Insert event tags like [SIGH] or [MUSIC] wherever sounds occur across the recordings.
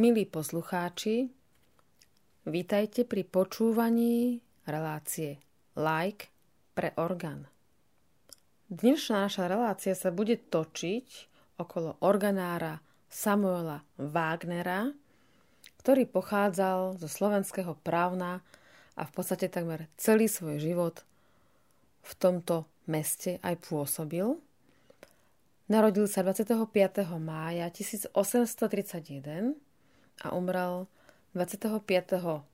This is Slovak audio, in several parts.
Milí poslucháči, vítajte pri počúvaní relácie Like pre orgán. Dnešná naša relácia sa bude točiť okolo organára Samuela Wagnera, ktorý pochádzal zo slovenského právna a v podstate takmer celý svoj život v tomto meste aj pôsobil. Narodil sa 25. mája 1831 a umrel 25.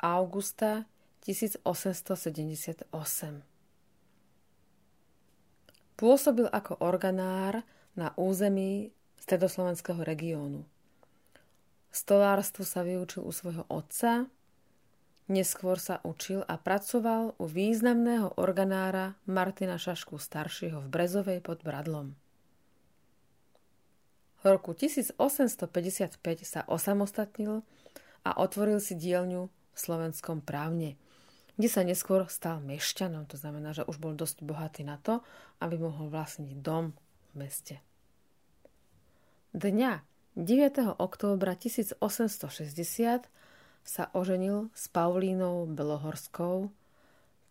augusta 1878. Pôsobil ako organár na území stredoslovenského regiónu. Stolárstvu sa vyučil u svojho otca, neskôr sa učil a pracoval u významného organára Martina Šašku staršieho v Brezovej pod Bradlom. V roku 1855 sa osamostatnil a otvoril si dielňu v slovenskom právne, kde sa neskôr stal mešťanom. To znamená, že už bol dosť bohatý na to, aby mohol vlastniť dom v meste. Dňa 9. októbra 1860 sa oženil s Paulínou Belohorskou,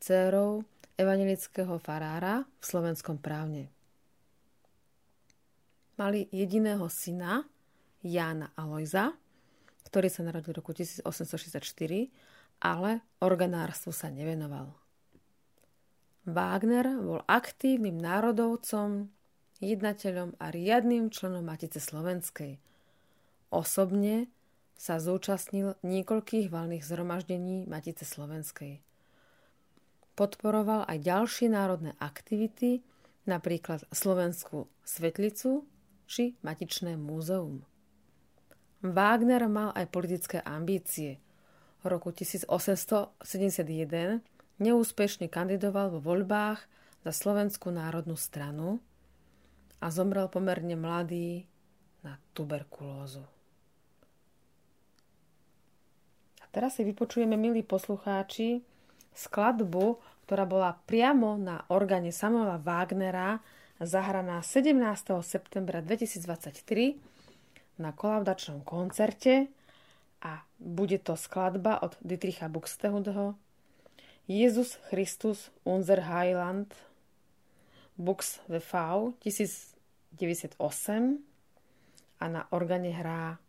dcérou evangelického farára v slovenskom právne mali jediného syna, Jána Alojza, ktorý sa narodil v roku 1864, ale organárstvu sa nevenoval. Wagner bol aktívnym národovcom, jednateľom a riadným členom Matice Slovenskej. Osobne sa zúčastnil niekoľkých valných zhromaždení Matice Slovenskej. Podporoval aj ďalšie národné aktivity, napríklad Slovenskú svetlicu či Matičné múzeum. Wagner mal aj politické ambície. V roku 1871 neúspešne kandidoval vo voľbách za Slovenskú národnú stranu a zomrel pomerne mladý na tuberkulózu. A teraz si vypočujeme, milí poslucháči, skladbu, ktorá bola priamo na orgáne Samuela Wagnera zahraná 17. septembra 2023 na kolaudačnom koncerte a bude to skladba od Dietricha Buxtehudeho Jezus Christus unser Heiland Bux VV 1098 a na organe hrá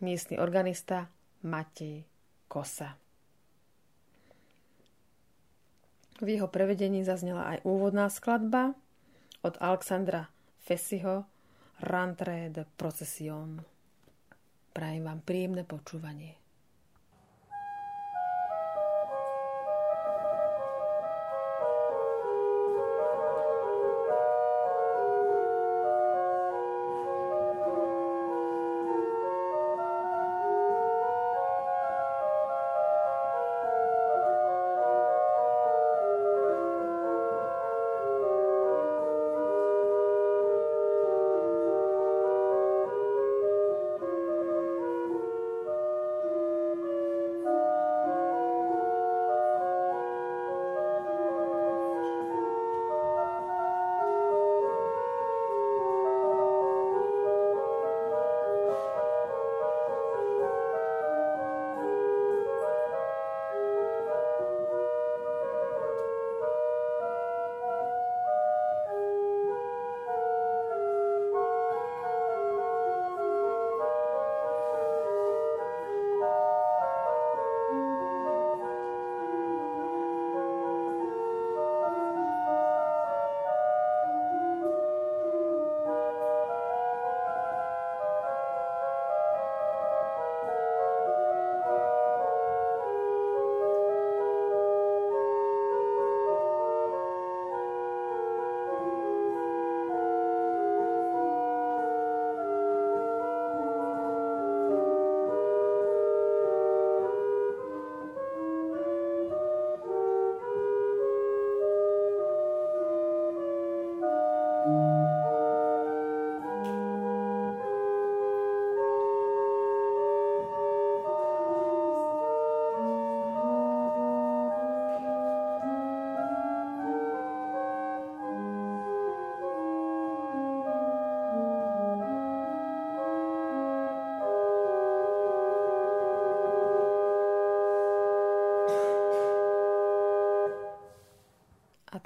miestny organista Matej Kosa. V jeho prevedení zaznela aj úvodná skladba od Alexandra Fesiho Rantre de Procession. Prajem vám príjemné počúvanie.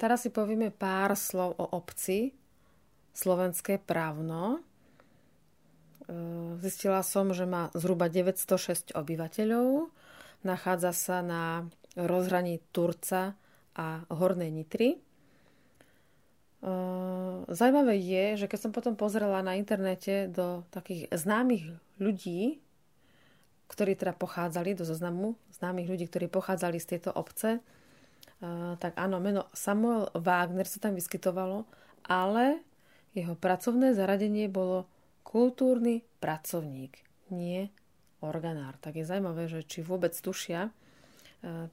Teraz si povieme pár slov o obci Slovenské právno. E, zistila som, že má zhruba 906 obyvateľov. Nachádza sa na rozhraní Turca a Hornej Nitry. Zajímavé je, že keď som potom pozrela na internete do takých známych ľudí, ktorí teda pochádzali do zoznamu známych ľudí, ktorí pochádzali z tejto obce, tak áno, meno Samuel Wagner sa tam vyskytovalo, ale jeho pracovné zaradenie bolo kultúrny pracovník, nie organár. Tak je zaujímavé, že či vôbec tušia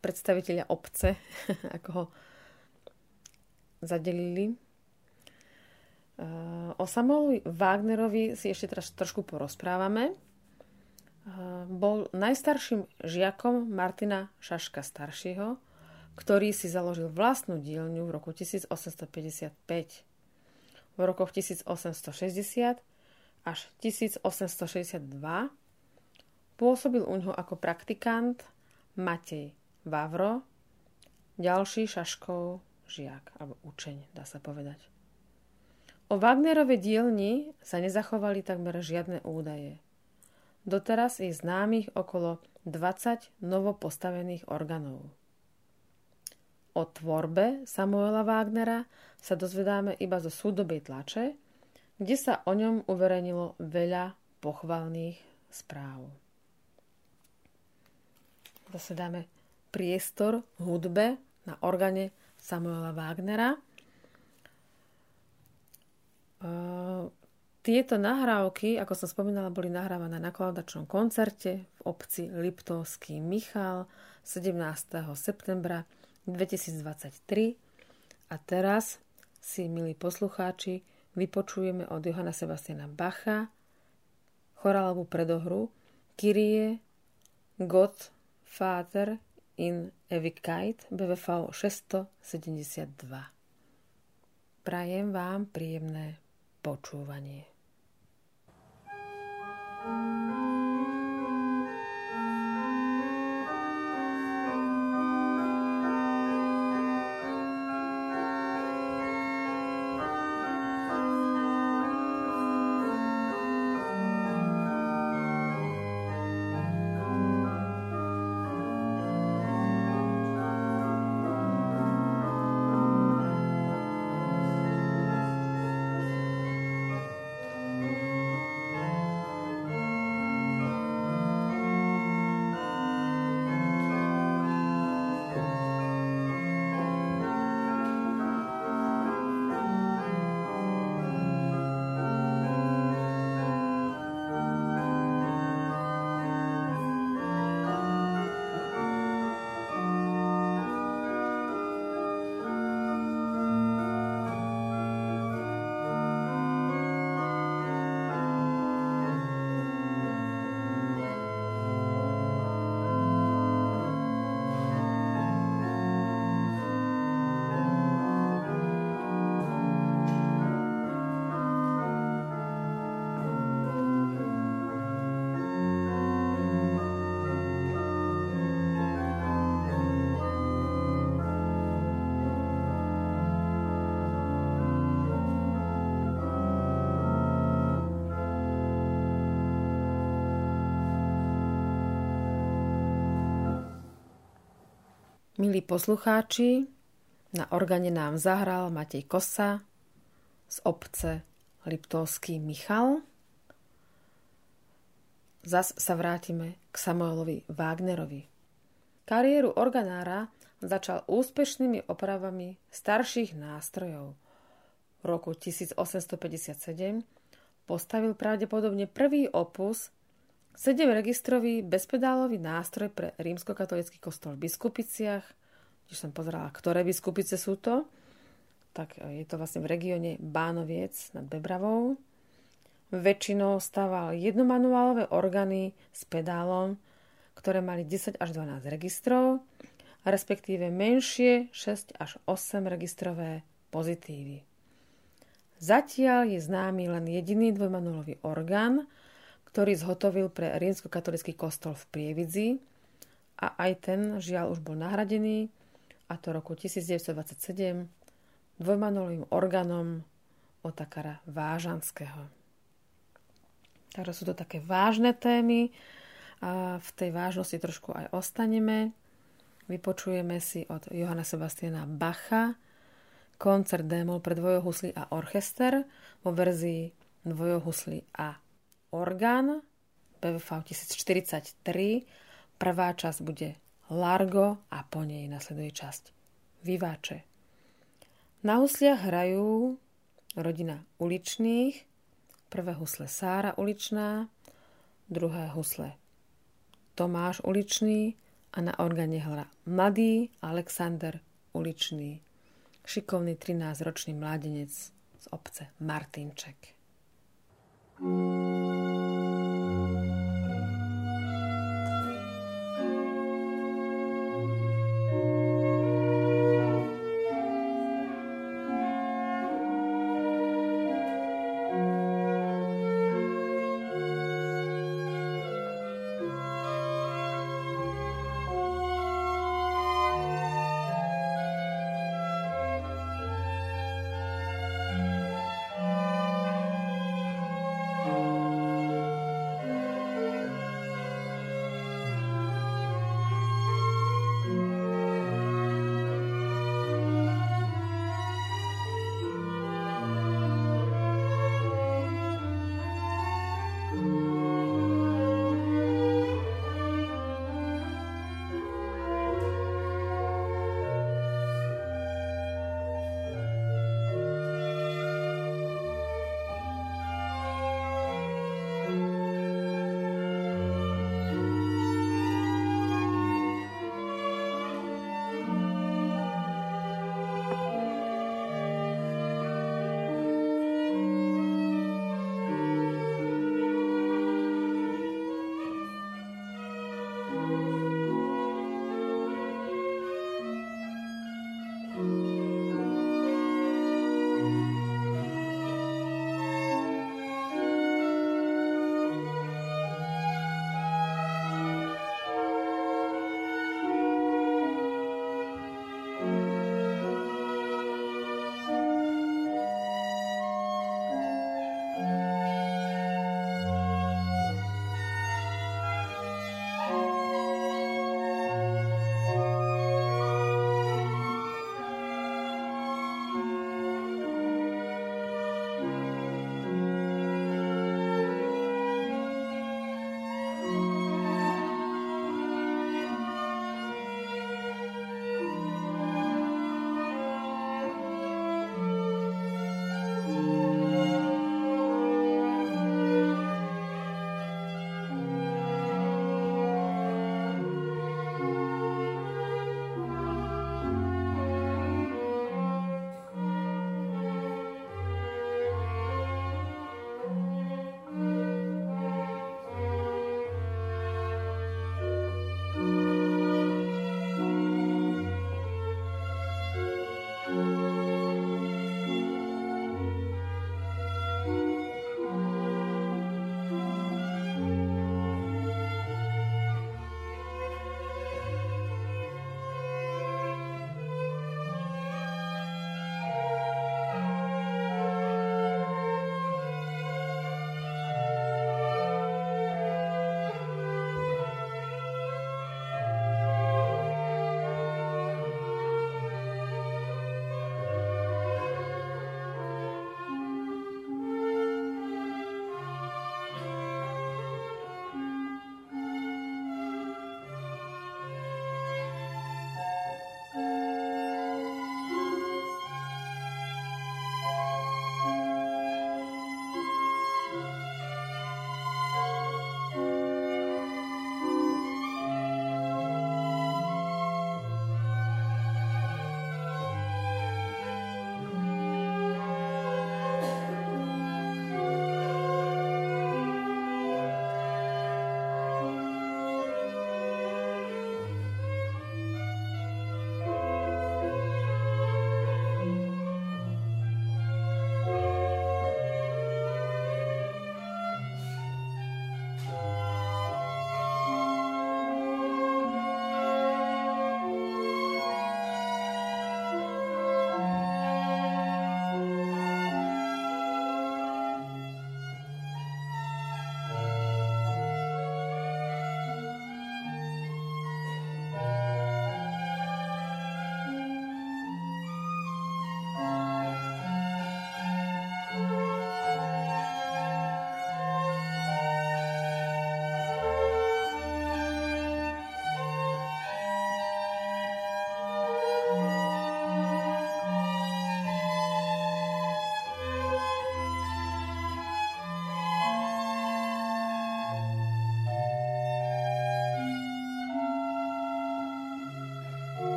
predstaviteľia obce, [LAUGHS] ako ho zadelili Eh, o Samuelovi Wagnerovi si ešte teraz trošku porozprávame. Eh, bol najstarším žiakom Martina Šaška staršieho, ktorý si založil vlastnú dielňu v roku 1855. V rokoch 1860 až 1862 pôsobil u ňoho ako praktikant Matej Vavro, ďalší Šaškov žiak, alebo učeň, dá sa povedať. O Wagnerovej dielni sa nezachovali takmer žiadne údaje. Doteraz je známych okolo 20 novopostavených orgánov. O tvorbe Samuela Wagnera sa dozvedáme iba zo súdobej tlače, kde sa o ňom uverejnilo veľa pochvalných správ. Zase dáme priestor hudbe na organe Samuela Wagnera – tieto nahrávky, ako som spomínala, boli nahrávané na koladačnom koncerte v obci Liptovský Michal 17. septembra 2023. A teraz si, milí poslucháči, vypočujeme od Johana Sebastiana Bacha chorálovú predohru Kyrie God Father in Evikite BVV 672. Prajem vám príjemné počúvanie. Milí poslucháči, na organe nám zahral Matej Kosa z obce Liptovský Michal. Zas sa vrátime k Samuelovi Wagnerovi. Kariéru organára začal úspešnými opravami starších nástrojov. V roku 1857 postavil pravdepodobne prvý opus 7-registrový bezpedálový nástroj pre rímskokatolický kostol v Biskupiciach. Když som pozerala, ktoré biskupice sú to, tak je to vlastne v regióne Bánoviec nad Bebravou. Väčšinou stával jednomanuálové orgány s pedálom, ktoré mali 10 až 12 registrov, respektíve menšie 6 až 8 registrové pozitívy. Zatiaľ je známy len jediný dvojmanuálový orgán, ktorý zhotovil pre rímsko-katolický kostol v Prievidzi a aj ten žiaľ už bol nahradený a to roku 1927 dvojmanolovým orgánom Otakara Vážanského. Takže sú to také vážne témy a v tej vážnosti trošku aj ostaneme. Vypočujeme si od Johana Sebastiana Bacha koncert démol pre dvojohuslí a orchester vo verzii dvojohuslí a orgán BVV 1043. Prvá časť bude Largo a po nej nasleduje časť Vyváče. Na husliach hrajú rodina uličných, Prvé husle Sára Uličná, druhé husle Tomáš Uličný a na organe hra mladý Alexander Uličný, šikovný 13-ročný mládenec z obce Martinček. thank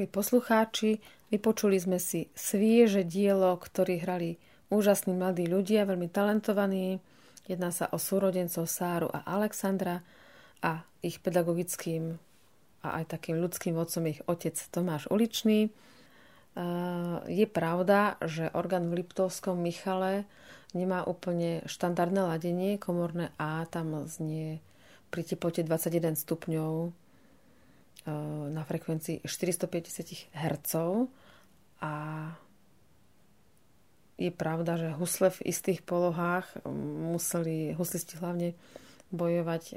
Milí poslucháči, vypočuli sme si svieže dielo, ktorý hrali úžasní mladí ľudia, veľmi talentovaní. Jedná sa o súrodencov Sáru a Alexandra a ich pedagogickým a aj takým ľudským otcom ich otec Tomáš Uličný. Je pravda, že orgán v Liptovskom Michale nemá úplne štandardné ladenie. Komorné A tam znie pri teplote 21 stupňov e, na frekvencii 450 Hz a je pravda, že husle v istých polohách museli huslisti hlavne bojovať e,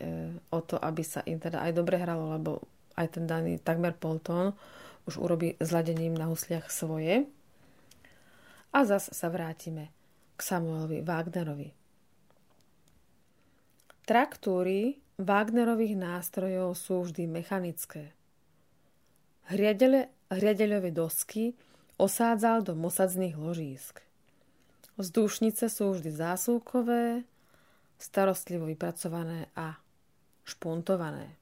o to, aby sa im teda aj dobre hralo, lebo aj ten daný takmer poltón už urobí zladením na husliach svoje. A zas sa vrátime k Samuelovi Wagnerovi. Traktúry Wagnerových nástrojov sú vždy mechanické. Hriadele, hriadeľové dosky osádzal do mosadzných ložísk. Vzdušnice sú vždy zásuvkové, starostlivo vypracované a špuntované.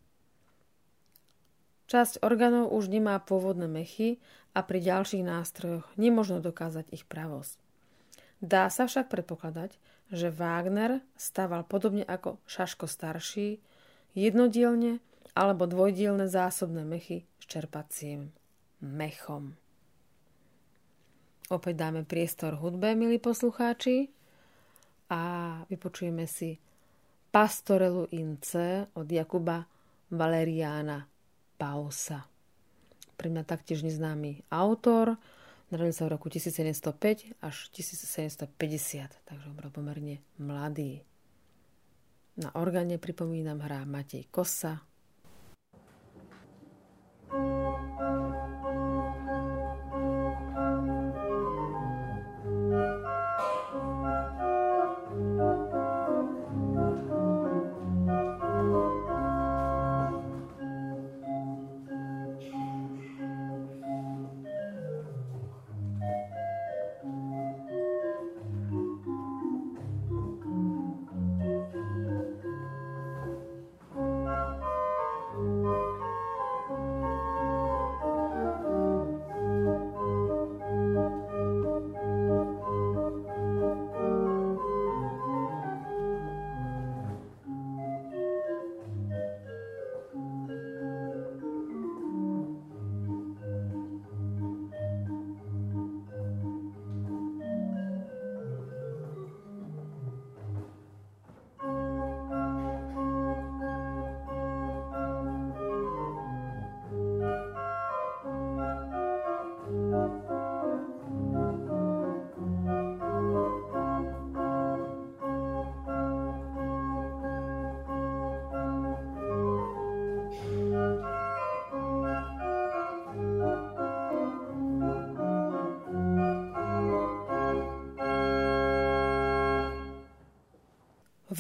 Časť orgánov už nemá pôvodné mechy a pri ďalších nástrojoch nemožno dokázať ich pravosť. Dá sa však predpokladať, že Wagner stával podobne ako Šaško starší, jednodielne alebo dvojdielne zásobné mechy s čerpacím mechom. Opäť dáme priestor hudbe, milí poslucháči, a vypočujeme si Pastorelu Ince od Jakuba Valeriána Pausa. Pre mňa taktiež neznámy autor, narodil sa v roku 1705 až 1750, takže bol pomerne mladý. Na orgáne pripomínam hrá Matej Kosa,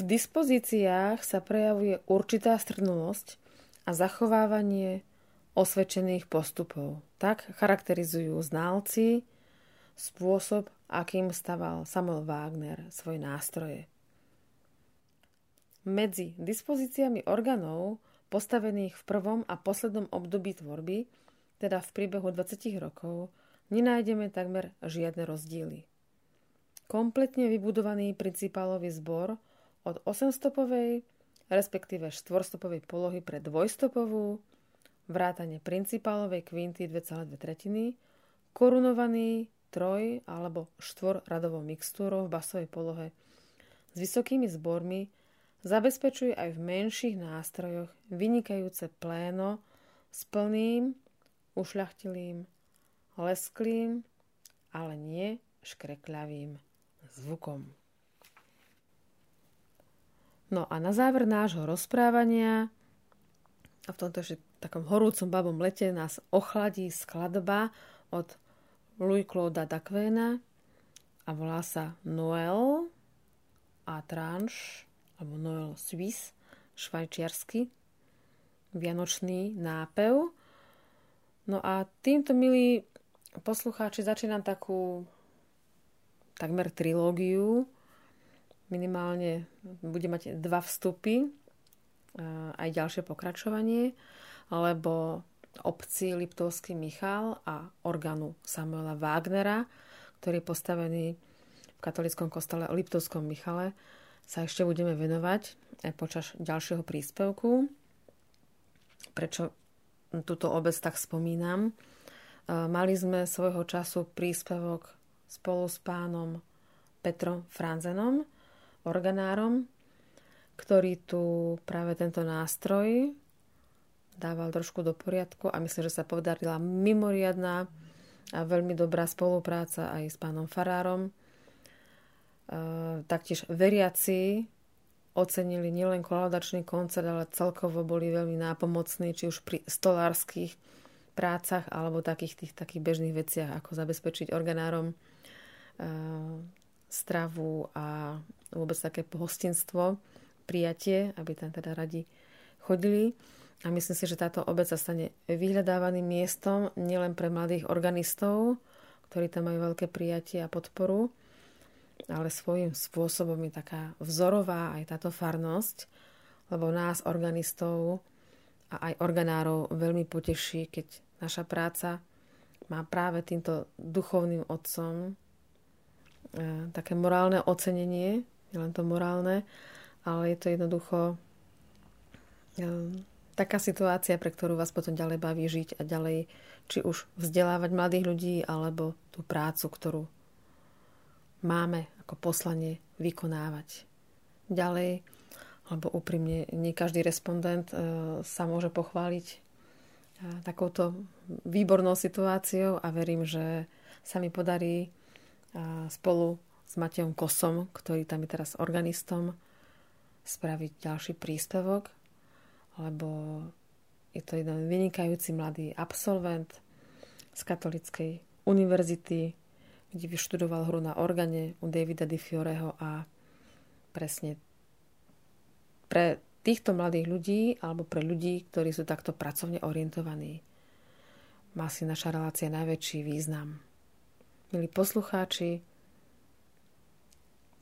V dispozíciách sa prejavuje určitá strnulosť a zachovávanie osvedčených postupov. Tak charakterizujú znalci spôsob, akým staval Samuel Wagner svoje nástroje. Medzi dispozíciami orgánov postavených v prvom a poslednom období tvorby, teda v priebehu 20 rokov, nenájdeme takmer žiadne rozdiely. Kompletne vybudovaný principálový zbor – od 8-stopovej, respektíve 4-stopovej polohy pre dvojstopovú, vrátane principálovej kvinty 2,2 tretiny, korunovaný troj- alebo štvorradovou mixtúrou v basovej polohe s vysokými zbormi zabezpečuje aj v menších nástrojoch vynikajúce pléno s plným, ušľachtilým, lesklým, ale nie škrekľavým zvukom. No a na záver nášho rozprávania a v tomto ešte takom horúcom babom lete nás ochladí skladba od Louis Claude Dacquena a volá sa Noel a Tranche alebo Noel Suisse švajčiarsky vianočný nápev. No a týmto, milí poslucháči, začínam takú takmer trilógiu minimálne bude mať dva vstupy, aj ďalšie pokračovanie, lebo obci Liptovský Michal a orgánu Samuela Wagnera, ktorý je postavený v katolickom kostole Liptovskom Michale, sa ešte budeme venovať aj počas ďalšieho príspevku. Prečo túto obec tak spomínam? Mali sme svojho času príspevok spolu s pánom Petrom Franzenom, organárom, ktorý tu práve tento nástroj dával trošku do poriadku a myslím, že sa podarila mimoriadná a veľmi dobrá spolupráca aj s pánom Farárom. E, taktiež veriaci ocenili nielen kolaudačný koncert, ale celkovo boli veľmi nápomocní, či už pri stolárskych prácach alebo takých tých takých bežných veciach, ako zabezpečiť organárom e, stravu a vôbec také pohostinstvo, prijatie, aby tam teda radi chodili. A myslím si, že táto obec sa stane vyhľadávaným miestom nielen pre mladých organistov, ktorí tam majú veľké prijatie a podporu, ale svojím spôsobom je taká vzorová aj táto farnosť, lebo nás, organistov a aj organárov, veľmi poteší, keď naša práca má práve týmto duchovným otcom také morálne ocenenie, nielen to morálne, ale je to jednoducho e, taká situácia, pre ktorú vás potom ďalej baví žiť a ďalej či už vzdelávať mladých ľudí, alebo tú prácu, ktorú máme ako poslanie vykonávať. Ďalej, alebo úprimne, nie každý respondent e, sa môže pochváliť e, takouto výbornou situáciou a verím, že sa mi podarí e, spolu s Matejom Kosom, ktorý tam je teraz organistom, spraviť ďalší príspevok lebo je to jeden vynikajúci mladý absolvent z katolickej univerzity, kde vyštudoval hru na organe u Davida Di Fioreho a presne pre týchto mladých ľudí alebo pre ľudí, ktorí sú takto pracovne orientovaní, má si naša relácia najväčší význam. Milí poslucháči,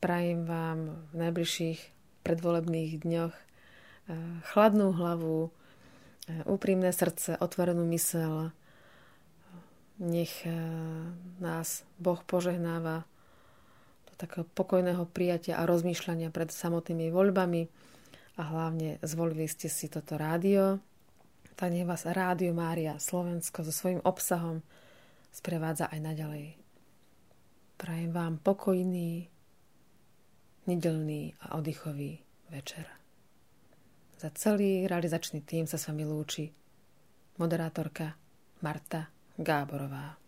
prajem vám v najbližších predvolebných dňoch chladnú hlavu, úprimné srdce, otvorenú mysel. Nech e, nás Boh požehnáva do takého pokojného prijatia a rozmýšľania pred samotnými voľbami a hlavne zvolili ste si toto rádio. Tak nech vás Rádio Mária Slovensko so svojím obsahom sprevádza aj naďalej. Prajem vám pokojný, nedelný a oddychový večer. Za celý realizačný tým sa s vami lúči moderátorka Marta Gáborová.